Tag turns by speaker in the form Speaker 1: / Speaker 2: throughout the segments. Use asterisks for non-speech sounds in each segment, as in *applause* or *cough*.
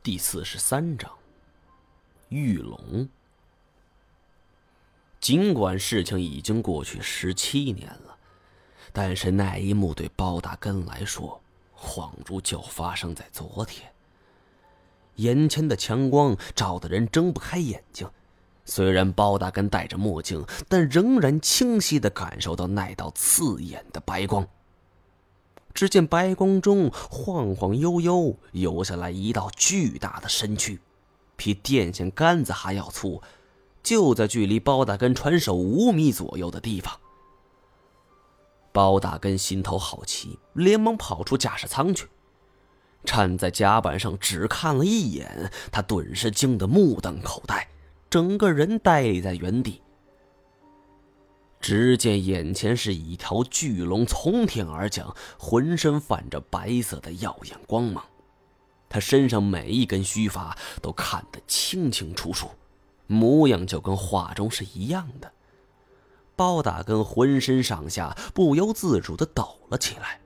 Speaker 1: 第四十三章，玉龙。尽管事情已经过去十七年了，但是那一幕对包大根来说，恍如就发生在昨天。眼前的强光照得人睁不开眼睛，虽然包大根戴着墨镜，但仍然清晰的感受到那道刺眼的白光。只见白光中晃晃悠悠游下来一道巨大的身躯，比电线杆子还要粗，就在距离包大根船首五米左右的地方。包大根心头好奇，连忙跑出驾驶舱去，站在甲板上只看了一眼，他顿时惊得目瞪口呆，整个人呆立在原地。只见眼前是一条巨龙从天而降，浑身泛着白色的耀眼光芒。他身上每一根须发都看得清清楚楚，模样就跟画中是一样的。包大根浑身上下不由自主的抖了起来，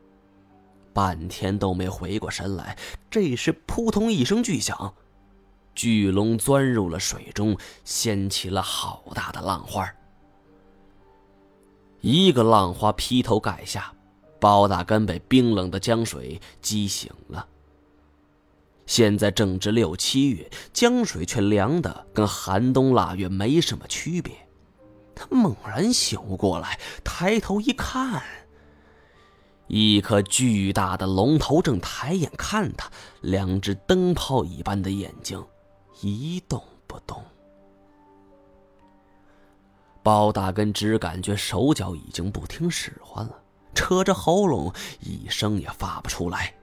Speaker 1: 半天都没回过神来。这时，扑通一声巨响，巨龙钻入了水中，掀起了好大的浪花。一个浪花劈头盖下，包大根被冰冷的江水激醒了。现在正值六七月，江水却凉的跟寒冬腊月没什么区别。他猛然醒悟过来，抬头一看，一颗巨大的龙头正抬眼看他，两只灯泡一般的眼睛一动不动。包大根只感觉手脚已经不听使唤了，扯着喉咙一声也发不出来，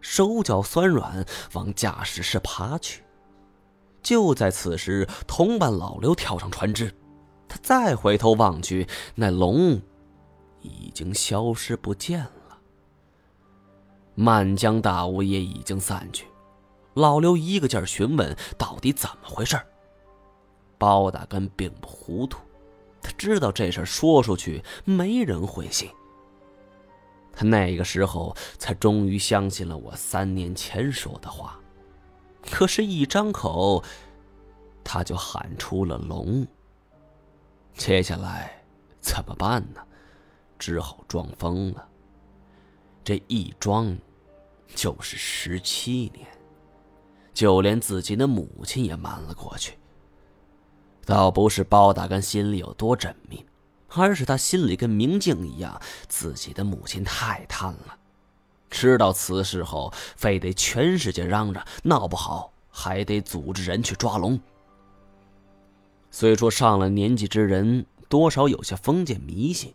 Speaker 1: 手脚酸软，往驾驶室爬去。就在此时，同伴老刘跳上船只，他再回头望去，那龙已经消失不见了。满江大雾也已经散去，老刘一个劲儿询问到底怎么回事包大根并不糊涂。知道这事说出去没人会信。他那个时候才终于相信了我三年前说的话，可是，一张口，他就喊出了龙。接下来怎么办呢？只好装疯了。这一装，就是十七年，就连自己的母亲也瞒了过去。倒不是包大根心里有多缜密，而是他心里跟明镜一样，自己的母亲太贪了。知道此事后，非得全世界嚷嚷，闹不好还得组织人去抓龙。虽说上了年纪之人多少有些封建迷信，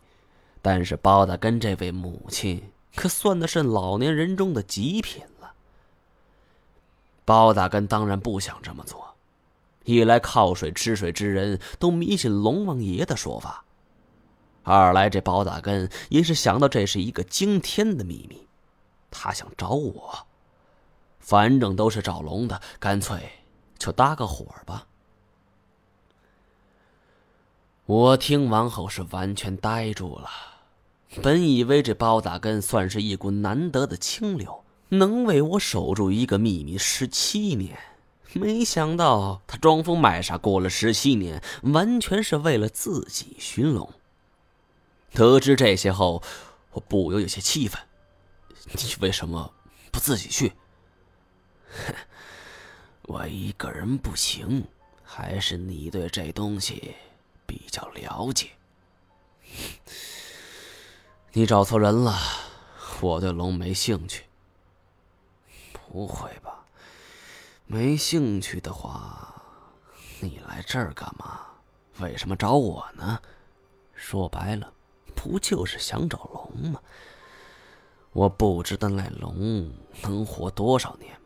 Speaker 1: 但是包大根这位母亲可算的是老年人中的极品了。包大根当然不想这么做。一来靠水吃水之人都迷信龙王爷的说法，二来这包大根也是想到这是一个惊天的秘密，他想找我，反正都是找龙的，干脆就搭个伙吧。我听完后是完全呆住了，本以为这包大根算是一股难得的清流，能为我守住一个秘密十七年。没想到他装疯卖傻过了十七年，完全是为了自己寻龙。得知这些后，我不由有些气愤：“你为什么不自己去？”“哼 *laughs* 我一个人不行，还是你对这东西比较了解。”“你找错人了，我对龙没兴趣。”“不会吧？”没兴趣的话，你来这儿干嘛？为什么找我呢？说白了，不就是想找龙吗？我不知道那龙能活多少年，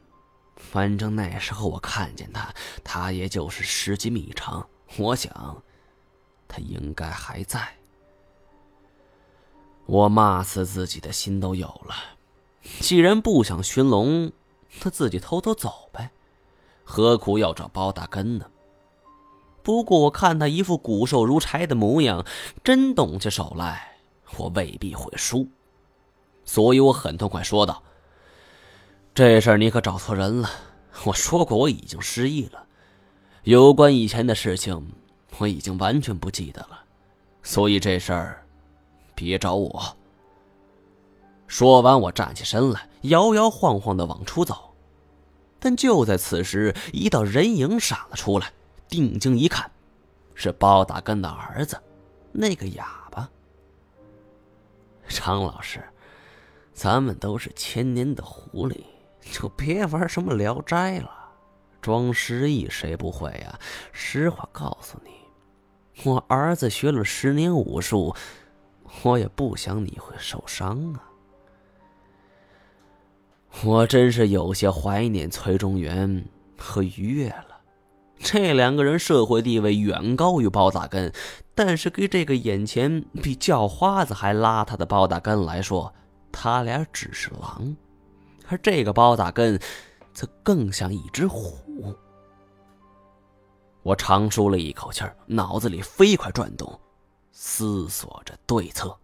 Speaker 1: 反正那时候我看见它，它也就是十几米长。我想，它应该还在。我骂死自己的心都有了。既然不想寻龙，那自己偷偷走呗。何苦要找包大根呢？不过我看他一副骨瘦如柴的模样，真动起手来，我未必会输。所以我很痛快说道：“这事儿你可找错人了，我说过我已经失忆了，有关以前的事情，我已经完全不记得了，所以这事儿，别找我。说完，我站起身来，摇摇晃晃的往出走。但就在此时，一道人影闪了出来，定睛一看，是包大根的儿子，那个哑巴。张老师，咱们都是千年的狐狸。就别玩什么聊斋了，装失忆谁不会呀？实话告诉你，我儿子学了十年武术，我也不想你会受伤啊。*laughs* 我真是有些怀念崔中原和于越了，这两个人社会地位远高于包大根，但是给这个眼前比叫花子还邋遢的包大根来说，他俩只是狼。而这个包大根，则更像一只虎。我长舒了一口气脑子里飞快转动，思索着对策。